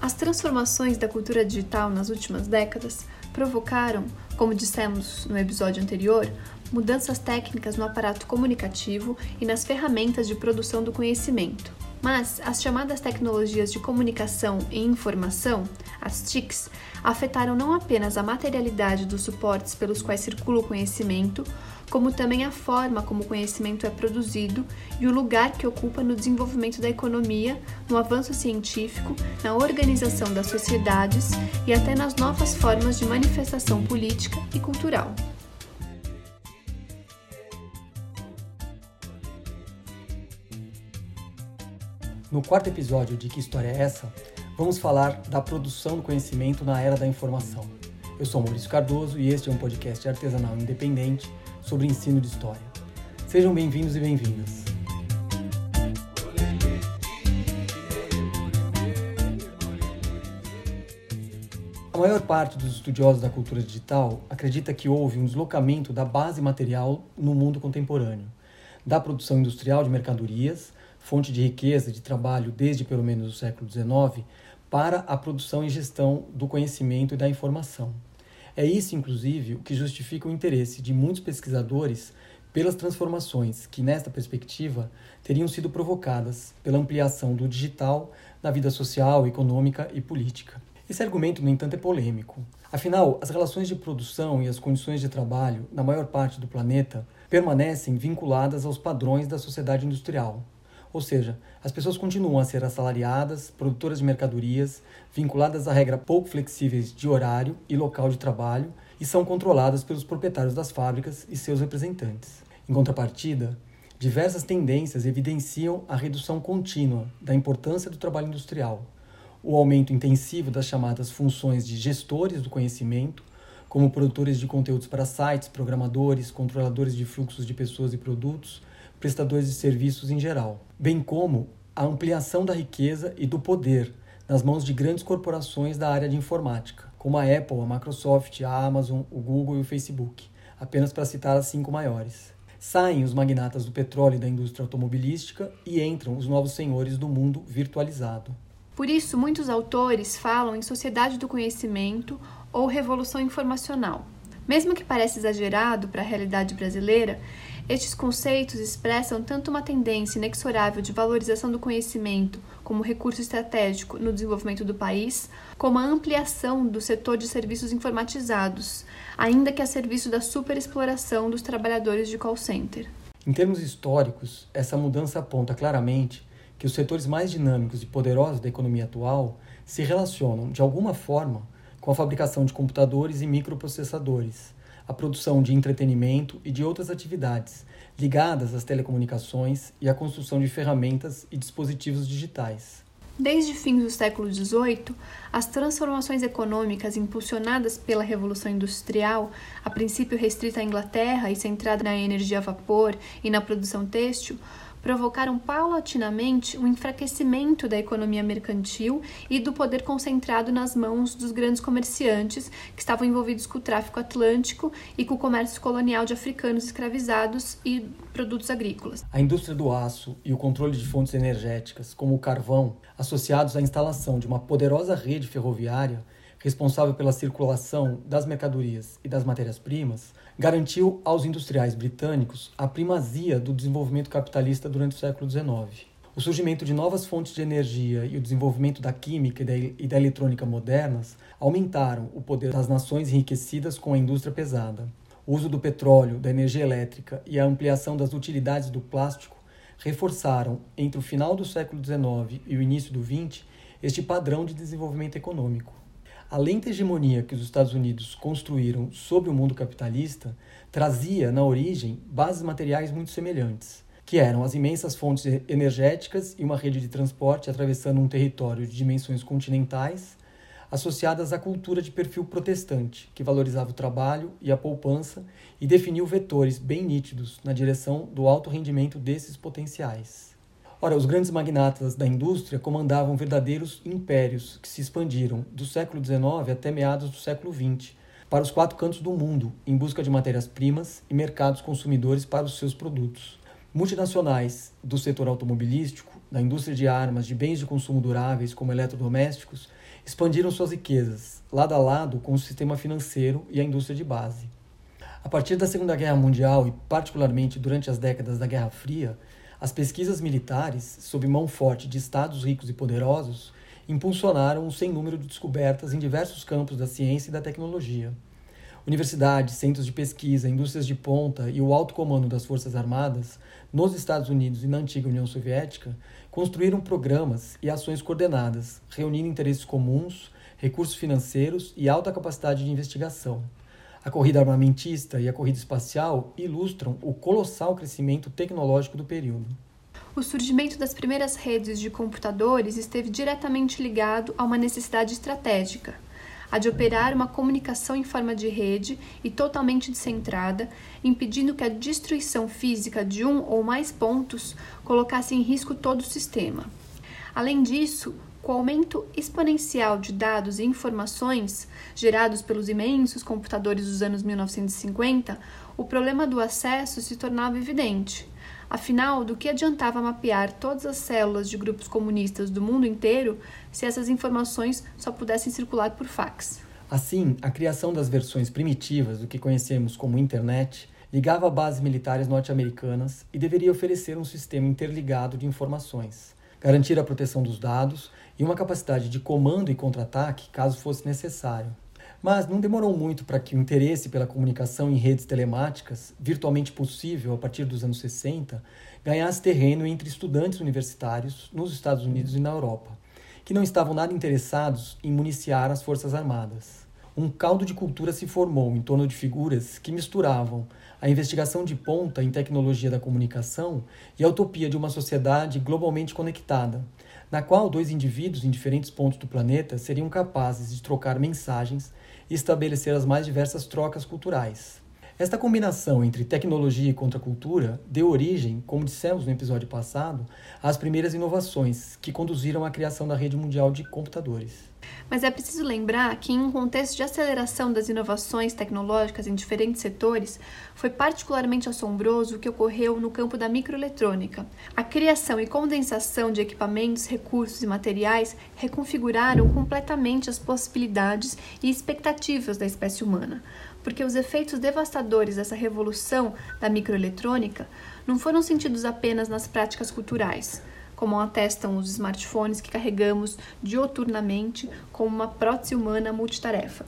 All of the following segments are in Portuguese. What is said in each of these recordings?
As transformações da cultura digital nas últimas décadas provocaram, como dissemos no episódio anterior, mudanças técnicas no aparato comunicativo e nas ferramentas de produção do conhecimento. Mas as chamadas tecnologias de comunicação e informação, as TICs, afetaram não apenas a materialidade dos suportes pelos quais circula o conhecimento, como também a forma como o conhecimento é produzido e o lugar que ocupa no desenvolvimento da economia, no avanço científico, na organização das sociedades e até nas novas formas de manifestação política e cultural. No quarto episódio de Que História é Essa? Vamos falar da produção do conhecimento na era da informação. Eu sou Maurício Cardoso e este é um podcast artesanal independente sobre ensino de história. Sejam bem-vindos e bem-vindas. A maior parte dos estudiosos da cultura digital acredita que houve um deslocamento da base material no mundo contemporâneo, da produção industrial de mercadorias fonte de riqueza de trabalho desde pelo menos o século XIX, para a produção e gestão do conhecimento e da informação. É isso, inclusive, o que justifica o interesse de muitos pesquisadores pelas transformações que, nesta perspectiva, teriam sido provocadas pela ampliação do digital na vida social, econômica e política. Esse argumento, no entanto, é polêmico. Afinal, as relações de produção e as condições de trabalho na maior parte do planeta permanecem vinculadas aos padrões da sociedade industrial, ou seja, as pessoas continuam a ser assalariadas, produtoras de mercadorias, vinculadas a regras pouco flexíveis de horário e local de trabalho e são controladas pelos proprietários das fábricas e seus representantes. Em contrapartida, diversas tendências evidenciam a redução contínua da importância do trabalho industrial, o aumento intensivo das chamadas funções de gestores do conhecimento, como produtores de conteúdos para sites, programadores, controladores de fluxos de pessoas e produtos, prestadores de serviços em geral, bem como a ampliação da riqueza e do poder nas mãos de grandes corporações da área de informática, como a Apple, a Microsoft, a Amazon, o Google e o Facebook, apenas para citar as cinco maiores. Saem os magnatas do petróleo e da indústria automobilística e entram os novos senhores do mundo virtualizado. Por isso, muitos autores falam em sociedade do conhecimento ou revolução informacional. Mesmo que pareça exagerado para a realidade brasileira, estes conceitos expressam tanto uma tendência inexorável de valorização do conhecimento como recurso estratégico no desenvolvimento do país, como a ampliação do setor de serviços informatizados, ainda que a serviço da superexploração dos trabalhadores de call center. Em termos históricos, essa mudança aponta claramente que os setores mais dinâmicos e poderosos da economia atual se relacionam, de alguma forma, com a fabricação de computadores e microprocessadores a produção de entretenimento e de outras atividades ligadas às telecomunicações e à construção de ferramentas e dispositivos digitais. Desde fins do século XVIII, as transformações econômicas impulsionadas pela Revolução Industrial, a princípio restrita à Inglaterra e centrada na energia a vapor e na produção têxtil, provocaram paulatinamente um enfraquecimento da economia mercantil e do poder concentrado nas mãos dos grandes comerciantes que estavam envolvidos com o tráfico atlântico e com o comércio colonial de africanos escravizados e produtos agrícolas. A indústria do aço e o controle de fontes energéticas, como o carvão, associados à instalação de uma poderosa rede ferroviária responsável pela circulação das mercadorias e das matérias-primas, garantiu aos industriais britânicos a primazia do desenvolvimento capitalista durante o século XIX. O surgimento de novas fontes de energia e o desenvolvimento da química e da eletrônica modernas aumentaram o poder das nações enriquecidas com a indústria pesada. O uso do petróleo, da energia elétrica e a ampliação das utilidades do plástico reforçaram, entre o final do século XIX e o início do XX, este padrão de desenvolvimento econômico. A lenta hegemonia que os Estados Unidos construíram sobre o mundo capitalista trazia, na origem, bases materiais muito semelhantes, que eram as imensas fontes energéticas e uma rede de transporte atravessando um território de dimensões continentais, associadas à cultura de perfil protestante, que valorizava o trabalho e a poupança e definiu vetores bem nítidos na direção do alto rendimento desses potenciais. Ora, os grandes magnatas da indústria comandavam verdadeiros impérios que se expandiram do século XIX até meados do século XX para os quatro cantos do mundo em busca de matérias-primas e mercados consumidores para os seus produtos. Multinacionais do setor automobilístico da indústria de armas, de bens de consumo duráveis como eletrodomésticos, expandiram suas riquezas, lado a lado com o sistema financeiro e a indústria de base. A partir da Segunda Guerra Mundial e particularmente durante as décadas da Guerra Fria, as pesquisas militares, sob mão forte de estados ricos e poderosos, impulsionaram um sem número de descobertas em diversos campos da ciência e da tecnologia. Universidades, centros de pesquisa, indústrias de ponta e o alto comando das Forças Armadas, nos Estados Unidos e na antiga União Soviética, construíram programas e ações coordenadas, reunindo interesses comuns, recursos financeiros e alta capacidade de investigação. A corrida armamentista e a corrida espacial ilustram o colossal crescimento tecnológico do período. O surgimento das primeiras redes de computadores esteve diretamente ligado a uma necessidade estratégica, a de operar uma comunicação em forma de rede e totalmente descentrada, impedindo que a destruição física de um ou mais pontos colocasse em risco todo o sistema. Além disso, com o aumento exponencial de dados e informações gerados pelos imensos computadores dos anos 1950, o problema do acesso se tornava evidente. Afinal, do que adiantava mapear todas as células de grupos comunistas do mundo inteiro se essas informações só pudessem circular por fax? Assim, a criação das versões primitivas do que conhecemos como internet ligava bases militares norte-americanas e deveria oferecer um sistema interligado de informações, garantir a proteção dos dados e uma capacidade de comando e contra-ataque caso fosse necessário. Mas não demorou muito para que o interesse pela comunicação em redes telemáticas, virtualmente possível a partir dos anos 60, ganhasse terreno entre estudantes universitários nos Estados Unidos e na Europa, que não estavam nada interessados em municiar as Forças Armadas. Um caldo de cultura se formou em torno de figuras que misturavam a investigação de ponta em tecnologia da comunicação e a utopia de uma sociedade globalmente conectada, na qual dois indivíduos em diferentes pontos do planeta seriam capazes de trocar mensagens e estabelecer as mais diversas trocas culturais. Esta combinação entre tecnologia e contracultura deu origem, como dissemos no episódio passado, às primeiras inovações que conduziram à criação da rede mundial de computadores. Mas é preciso lembrar que, em um contexto de aceleração das inovações tecnológicas em diferentes setores, foi particularmente assombroso o que ocorreu no campo da microeletrônica. A criação e condensação de equipamentos, recursos e materiais reconfiguraram completamente as possibilidades e expectativas da espécie humana porque os efeitos devastadores dessa revolução da microeletrônica não foram sentidos apenas nas práticas culturais, como atestam os smartphones que carregamos dioturnamente como uma prótese humana multitarefa.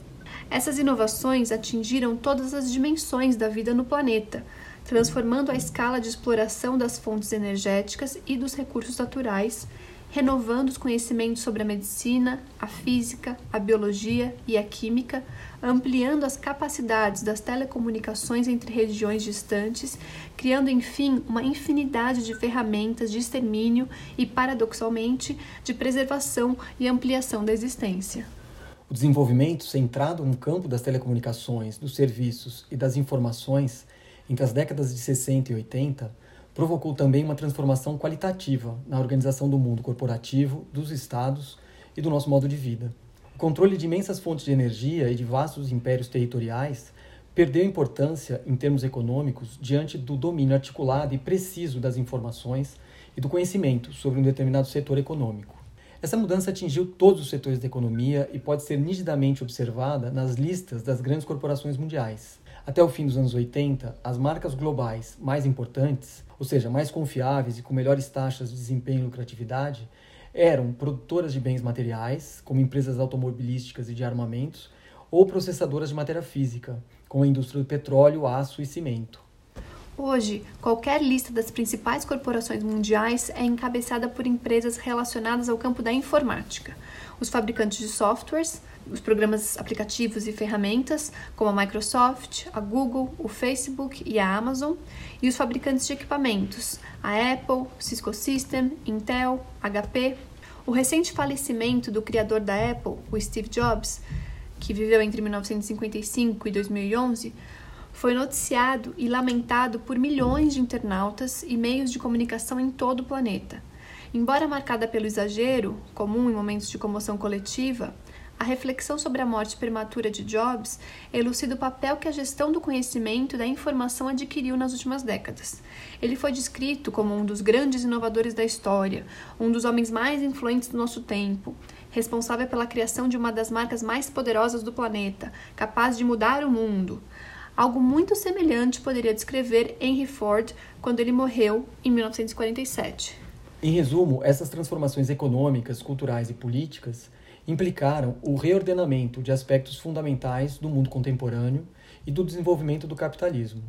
Essas inovações atingiram todas as dimensões da vida no planeta, transformando a escala de exploração das fontes energéticas e dos recursos naturais renovando os conhecimentos sobre a medicina, a física, a biologia e a química, ampliando as capacidades das telecomunicações entre regiões distantes, criando, enfim, uma infinidade de ferramentas de extermínio e, paradoxalmente, de preservação e ampliação da existência. O desenvolvimento centrado no campo das telecomunicações, dos serviços e das informações entre as décadas de 60 e 80 provocou também uma transformação qualitativa na organização do mundo corporativo, dos estados e do nosso modo de vida. O controle de imensas fontes de energia e de vastos impérios territoriais perdeu importância em termos econômicos diante do domínio articulado e preciso das informações e do conhecimento sobre um determinado setor econômico. Essa mudança atingiu todos os setores da economia e pode ser nitidamente observada nas listas das grandes corporações mundiais. Até o fim dos anos 80, as marcas globais mais importantes, ou seja, mais confiáveis e com melhores taxas de desempenho e lucratividade, eram produtoras de bens materiais, como empresas automobilísticas e de armamentos, ou processadoras de matéria física, como a indústria do petróleo, aço e cimento. Hoje, qualquer lista das principais corporações mundiais é encabeçada por empresas relacionadas ao campo da informática. Os fabricantes de softwares, os programas aplicativos e ferramentas, como a Microsoft, a Google, o Facebook e a Amazon, e os fabricantes de equipamentos, a Apple, Cisco System, Intel, HP. O recente falecimento do criador da Apple, o Steve Jobs, que viveu entre 1955 e 2011, foi noticiado e lamentado por milhões de internautas e meios de comunicação em todo o planeta. Embora marcada pelo exagero, comum em momentos de comoção coletiva, a reflexão sobre a morte prematura de Jobs elucida o papel que a gestão do conhecimento e da informação adquiriu nas últimas décadas. Ele foi descrito como um dos grandes inovadores da história, um dos homens mais influentes do nosso tempo, responsável pela criação de uma das marcas mais poderosas do planeta, capaz de mudar o mundo. Algo muito semelhante poderia descrever Henry Ford quando ele morreu em 1947. Em resumo, essas transformações econômicas, culturais e políticas implicaram o reordenamento de aspectos fundamentais do mundo contemporâneo e do desenvolvimento do capitalismo.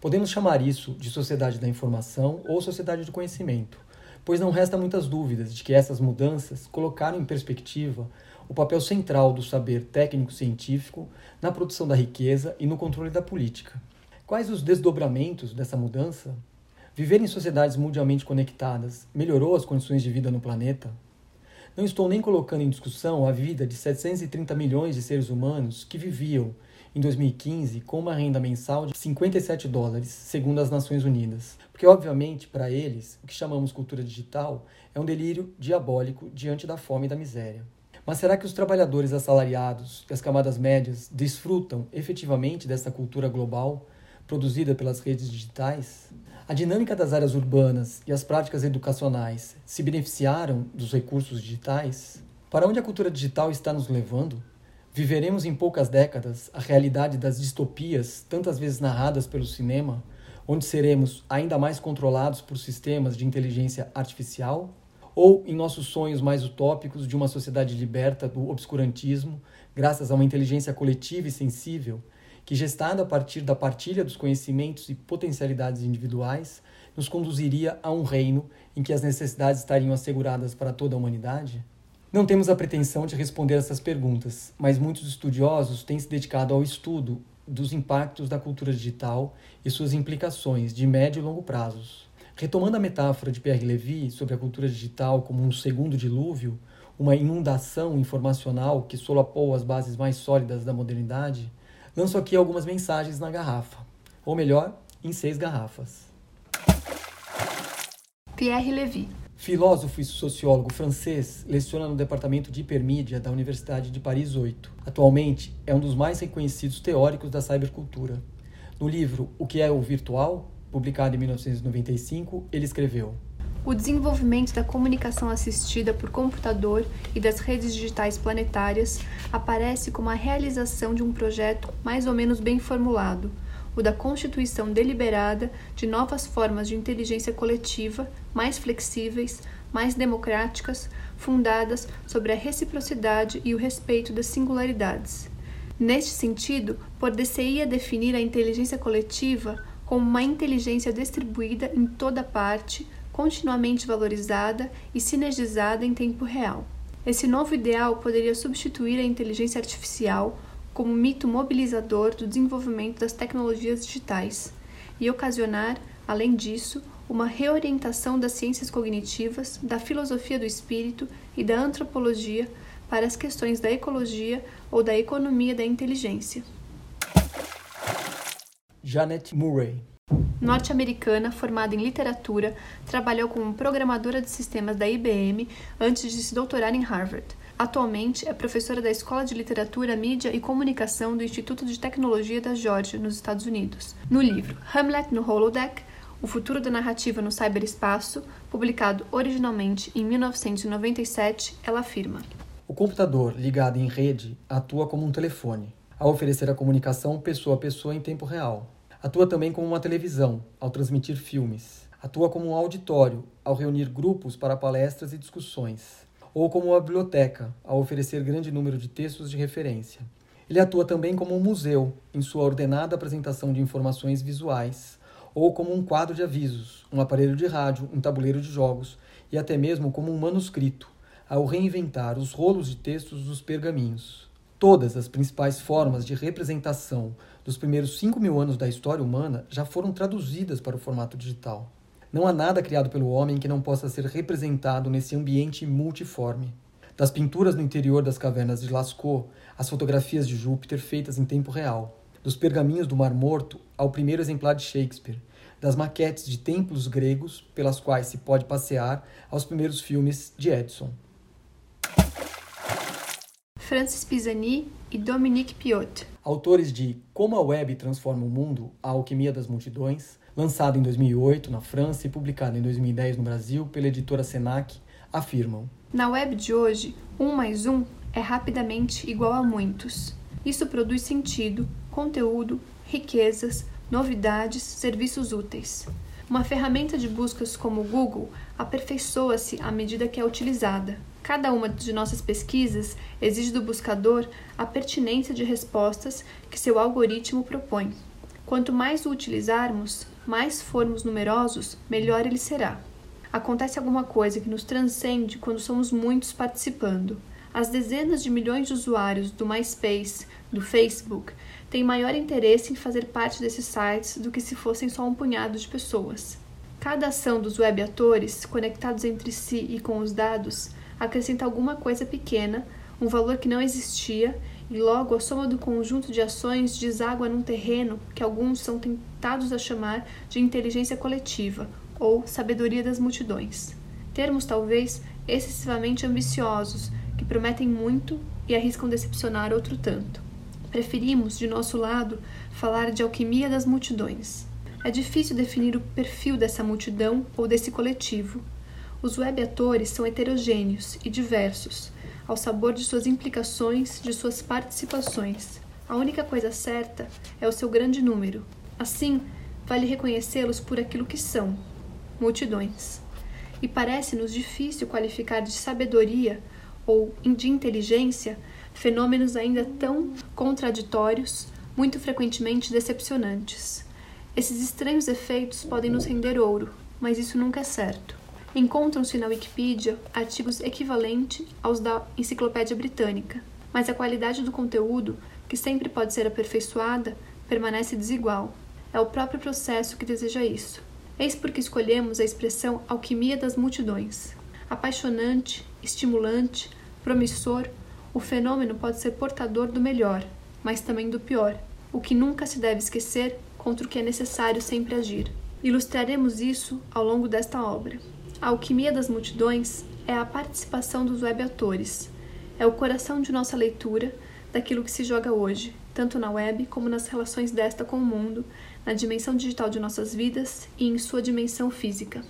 Podemos chamar isso de sociedade da informação ou sociedade do conhecimento, pois não resta muitas dúvidas de que essas mudanças colocaram em perspectiva o papel central do saber técnico-científico na produção da riqueza e no controle da política. Quais os desdobramentos dessa mudança? Viver em sociedades mundialmente conectadas melhorou as condições de vida no planeta? Não estou nem colocando em discussão a vida de 730 milhões de seres humanos que viviam em 2015 com uma renda mensal de 57 dólares, segundo as Nações Unidas. Porque, obviamente, para eles, o que chamamos cultura digital é um delírio diabólico diante da fome e da miséria. Mas será que os trabalhadores assalariados e as camadas médias desfrutam efetivamente dessa cultura global produzida pelas redes digitais? A dinâmica das áreas urbanas e as práticas educacionais se beneficiaram dos recursos digitais? Para onde a cultura digital está nos levando? Viveremos em poucas décadas a realidade das distopias, tantas vezes narradas pelo cinema, onde seremos ainda mais controlados por sistemas de inteligência artificial? Ou em nossos sonhos mais utópicos de uma sociedade liberta do obscurantismo, graças a uma inteligência coletiva e sensível que, gestada a partir da partilha dos conhecimentos e potencialidades individuais, nos conduziria a um reino em que as necessidades estariam asseguradas para toda a humanidade? Não temos a pretensão de responder essas perguntas, mas muitos estudiosos têm se dedicado ao estudo dos impactos da cultura digital e suas implicações de médio e longo prazos. Retomando a metáfora de Pierre Levy sobre a cultura digital como um segundo dilúvio, uma inundação informacional que solapou as bases mais sólidas da modernidade, Lanço aqui algumas mensagens na garrafa, ou melhor, em seis garrafas. Pierre Levy. Filósofo e sociólogo francês, leciona no departamento de hipermídia da Universidade de Paris 8. Atualmente é um dos mais reconhecidos teóricos da cybercultura. No livro O que é o virtual, publicado em 1995, ele escreveu: o desenvolvimento da comunicação assistida por computador e das redes digitais planetárias aparece como a realização de um projeto mais ou menos bem formulado, o da constituição deliberada de novas formas de inteligência coletiva mais flexíveis, mais democráticas, fundadas sobre a reciprocidade e o respeito das singularidades. Neste sentido, poder-se-ia definir a inteligência coletiva como uma inteligência distribuída em toda parte, continuamente valorizada e sinergizada em tempo real. Esse novo ideal poderia substituir a inteligência artificial como mito mobilizador do desenvolvimento das tecnologias digitais e ocasionar, além disso, uma reorientação das ciências cognitivas, da filosofia do espírito e da antropologia para as questões da ecologia ou da economia da inteligência. Janet Murray Norte-americana, formada em literatura, trabalhou como programadora de sistemas da IBM antes de se doutorar em Harvard. Atualmente é professora da Escola de Literatura, Mídia e Comunicação do Instituto de Tecnologia da Geórgia, nos Estados Unidos. No livro Hamlet no Holodeck, O Futuro da Narrativa no Cyberespaço, publicado originalmente em 1997, ela afirma: O computador ligado em rede atua como um telefone, a oferecer a comunicação pessoa a pessoa em tempo real Atua também como uma televisão, ao transmitir filmes. Atua como um auditório, ao reunir grupos para palestras e discussões. Ou como uma biblioteca, ao oferecer grande número de textos de referência. Ele atua também como um museu, em sua ordenada apresentação de informações visuais, ou como um quadro de avisos, um aparelho de rádio, um tabuleiro de jogos e até mesmo como um manuscrito, ao reinventar os rolos de textos dos pergaminhos. Todas as principais formas de representação dos primeiros 5 mil anos da história humana já foram traduzidas para o formato digital. Não há nada criado pelo homem que não possa ser representado nesse ambiente multiforme. Das pinturas no interior das cavernas de Lascaux às fotografias de Júpiter feitas em tempo real, dos pergaminhos do Mar Morto ao primeiro exemplar de Shakespeare, das maquetes de templos gregos pelas quais se pode passear aos primeiros filmes de Edison. Francis Pisani e Dominique Piot. Autores de Como a Web Transforma o Mundo, A Alquimia das Multidões, lançado em 2008 na França e publicado em 2010 no Brasil pela editora Senac, afirmam: Na web de hoje, um mais um é rapidamente igual a muitos. Isso produz sentido, conteúdo, riquezas, novidades, serviços úteis. Uma ferramenta de buscas como o Google aperfeiçoa-se à medida que é utilizada. Cada uma de nossas pesquisas exige do buscador a pertinência de respostas que seu algoritmo propõe. Quanto mais o utilizarmos, mais formos numerosos, melhor ele será. Acontece alguma coisa que nos transcende quando somos muitos participando. As dezenas de milhões de usuários do MySpace, do Facebook, têm maior interesse em fazer parte desses sites do que se fossem só um punhado de pessoas. Cada ação dos web atores, conectados entre si e com os dados, acrescenta alguma coisa pequena, um valor que não existia, e logo a soma do conjunto de ações deságua num terreno que alguns são tentados a chamar de inteligência coletiva ou sabedoria das multidões. Termos talvez excessivamente ambiciosos, que prometem muito e arriscam decepcionar outro tanto. Preferimos, de nosso lado, falar de alquimia das multidões. É difícil definir o perfil dessa multidão ou desse coletivo. Os web atores são heterogêneos e diversos, ao sabor de suas implicações, de suas participações. A única coisa certa é o seu grande número. Assim, vale reconhecê-los por aquilo que são multidões. E parece-nos difícil qualificar de sabedoria ou de inteligência fenômenos ainda tão contraditórios, muito frequentemente decepcionantes. Esses estranhos efeitos podem nos render ouro, mas isso nunca é certo. Encontram-se na Wikipedia artigos equivalentes aos da Enciclopédia Britânica, mas a qualidade do conteúdo, que sempre pode ser aperfeiçoada, permanece desigual. É o próprio processo que deseja isso. Eis porque escolhemos a expressão alquimia das multidões. Apaixonante, estimulante, promissor, o fenômeno pode ser portador do melhor, mas também do pior, o que nunca se deve esquecer contra o que é necessário sempre agir. Ilustraremos isso ao longo desta obra. A alquimia das multidões é a participação dos web-atores, é o coração de nossa leitura daquilo que se joga hoje, tanto na web como nas relações desta com o mundo, na dimensão digital de nossas vidas e em sua dimensão física.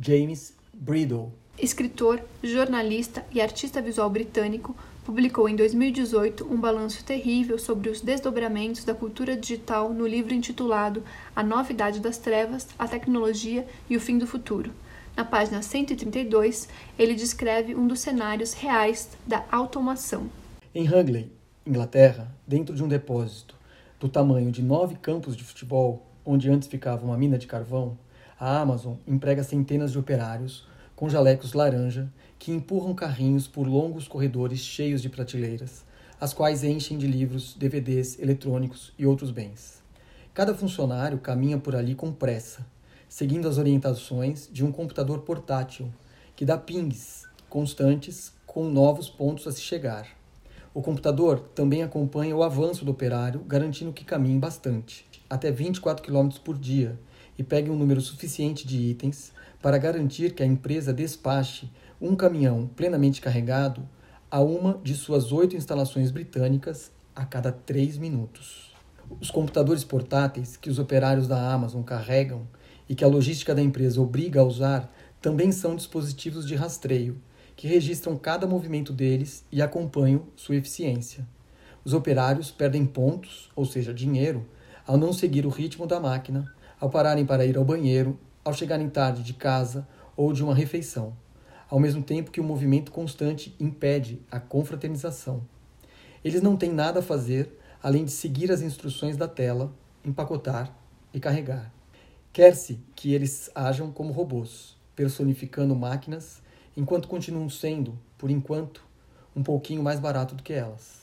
James Bridle escritor, jornalista e artista visual britânico, publicou em 2018 um balanço terrível sobre os desdobramentos da cultura digital no livro intitulado A Nova Idade das Trevas, a Tecnologia e o Fim do Futuro. Na página 132, ele descreve um dos cenários reais da automação. Em Hagley, Inglaterra, dentro de um depósito do tamanho de nove campos de futebol, onde antes ficava uma mina de carvão, a Amazon emprega centenas de operários com jalecos laranja que empurram carrinhos por longos corredores cheios de prateleiras, as quais enchem de livros, DVDs, eletrônicos e outros bens. Cada funcionário caminha por ali com pressa, seguindo as orientações de um computador portátil que dá pings constantes com novos pontos a se chegar. O computador também acompanha o avanço do operário, garantindo que caminhe bastante, até 24 km por dia, e pegue um número suficiente de itens para garantir que a empresa despache um caminhão plenamente carregado a uma de suas oito instalações britânicas a cada três minutos. Os computadores portáteis que os operários da Amazon carregam e que a logística da empresa obriga a usar também são dispositivos de rastreio que registram cada movimento deles e acompanham sua eficiência. Os operários perdem pontos, ou seja, dinheiro, ao não seguir o ritmo da máquina, ao pararem para ir ao banheiro ao chegarem tarde de casa ou de uma refeição, ao mesmo tempo que o movimento constante impede a confraternização. Eles não têm nada a fazer além de seguir as instruções da tela, empacotar e carregar. Quer-se que eles ajam como robôs, personificando máquinas, enquanto continuam sendo, por enquanto, um pouquinho mais barato do que elas.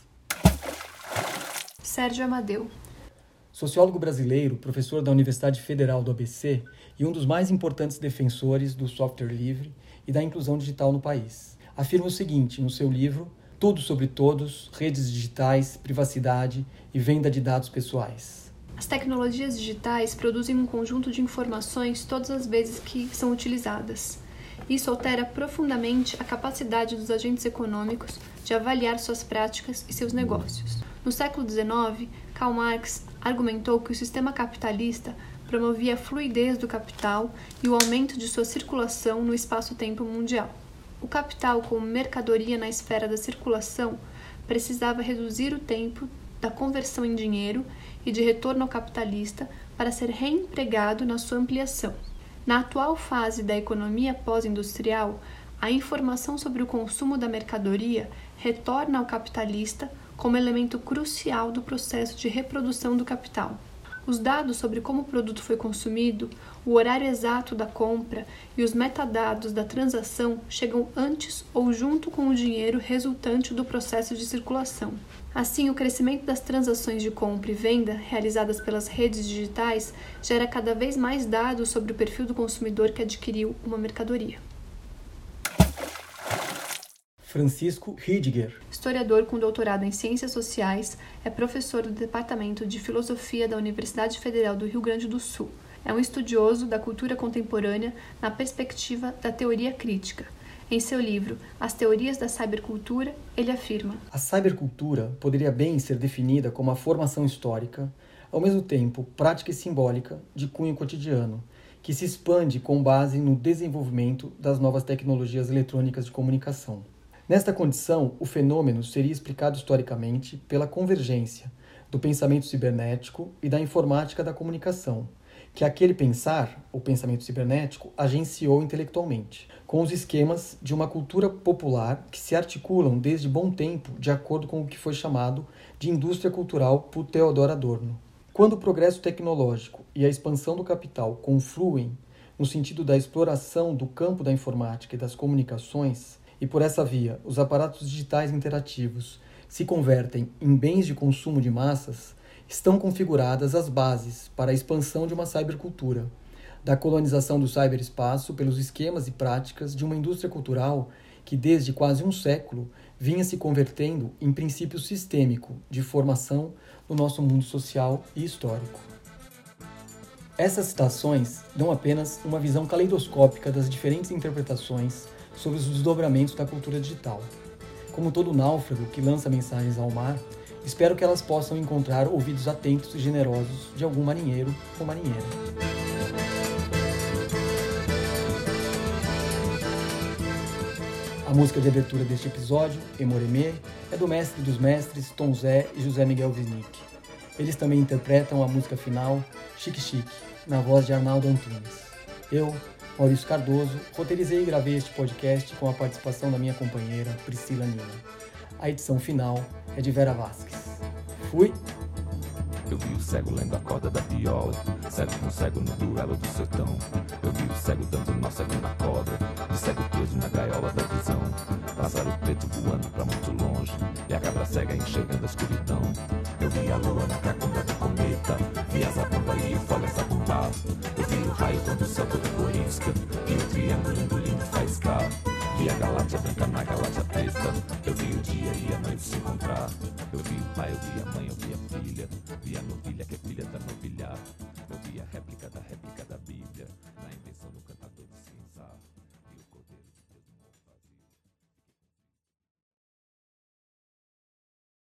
Sérgio Amadeu sociólogo brasileiro, professor da Universidade Federal do ABC e um dos mais importantes defensores do software livre e da inclusão digital no país. Afirma o seguinte no seu livro Tudo sobre Todos, Redes Digitais, Privacidade e Venda de Dados Pessoais. As tecnologias digitais produzem um conjunto de informações todas as vezes que são utilizadas. Isso altera profundamente a capacidade dos agentes econômicos de avaliar suas práticas e seus negócios. No século XIX, Karl Marx argumentou que o sistema capitalista promovia a fluidez do capital e o aumento de sua circulação no espaço-tempo mundial. O capital, como mercadoria na esfera da circulação, precisava reduzir o tempo da conversão em dinheiro e de retorno ao capitalista para ser reempregado na sua ampliação. Na atual fase da economia pós-industrial, a informação sobre o consumo da mercadoria retorna ao capitalista como elemento crucial do processo de reprodução do capital. Os dados sobre como o produto foi consumido, o horário exato da compra e os metadados da transação chegam antes ou junto com o dinheiro resultante do processo de circulação. Assim, o crescimento das transações de compra e venda realizadas pelas redes digitais gera cada vez mais dados sobre o perfil do consumidor que adquiriu uma mercadoria. Francisco Hidiger. Historiador com doutorado em Ciências Sociais, é professor do Departamento de Filosofia da Universidade Federal do Rio Grande do Sul. É um estudioso da cultura contemporânea na perspectiva da teoria crítica. Em seu livro As Teorias da Cybercultura, ele afirma: A cybercultura poderia bem ser definida como a formação histórica, ao mesmo tempo prática e simbólica, de cunho cotidiano, que se expande com base no desenvolvimento das novas tecnologias eletrônicas de comunicação. Nesta condição, o fenômeno seria explicado historicamente pela convergência do pensamento cibernético e da informática da comunicação, que aquele pensar, o pensamento cibernético, agenciou intelectualmente, com os esquemas de uma cultura popular que se articulam desde bom tempo de acordo com o que foi chamado de indústria cultural por Theodor Adorno. Quando o progresso tecnológico e a expansão do capital confluem no sentido da exploração do campo da informática e das comunicações, e por essa via os aparatos digitais interativos se convertem em bens de consumo de massas, estão configuradas as bases para a expansão de uma cybercultura, da colonização do cyberespaço pelos esquemas e práticas de uma indústria cultural que desde quase um século vinha se convertendo em princípio sistêmico de formação no nosso mundo social e histórico. Essas citações dão apenas uma visão caleidoscópica das diferentes interpretações sobre os desdobramentos da cultura digital. Como todo náufrago que lança mensagens ao mar, espero que elas possam encontrar ouvidos atentos e generosos de algum marinheiro ou marinheira. A música de abertura deste episódio, Emoremê, é do mestre dos mestres Tom Zé e José Miguel Wisnik. Eles também interpretam a música final, Chique Chique, na voz de Arnaldo Antunes. Eu, Maurício Cardoso, roteirizei e gravei este podcast com a participação da minha companheira Priscila Nina. A edição final é de Vera Vasques. Fui! Eu vi o cego lendo a corda da viola, cego com cego no duelo do sertão. Eu vi o cego dando nó cego na corda, de cego preso na gaiola da visão. Pássaro preto voando pra muito longe, e a cabra cega enxergando a escuridão. Eu vi a lua na cacunda do cometa, vi asa bomba e o folha sabumbar. Eu vi o raio quando o céu todo corisca, vi o triângulo engolindo faiscar. Vi a galáxia branca na galáxia preta, eu vi o dia e a noite se encontrar. Eu vi o pai, eu vi a mãe, eu vi a filha, vi a novilha que é filha da novilhada. Eu vi a réplica da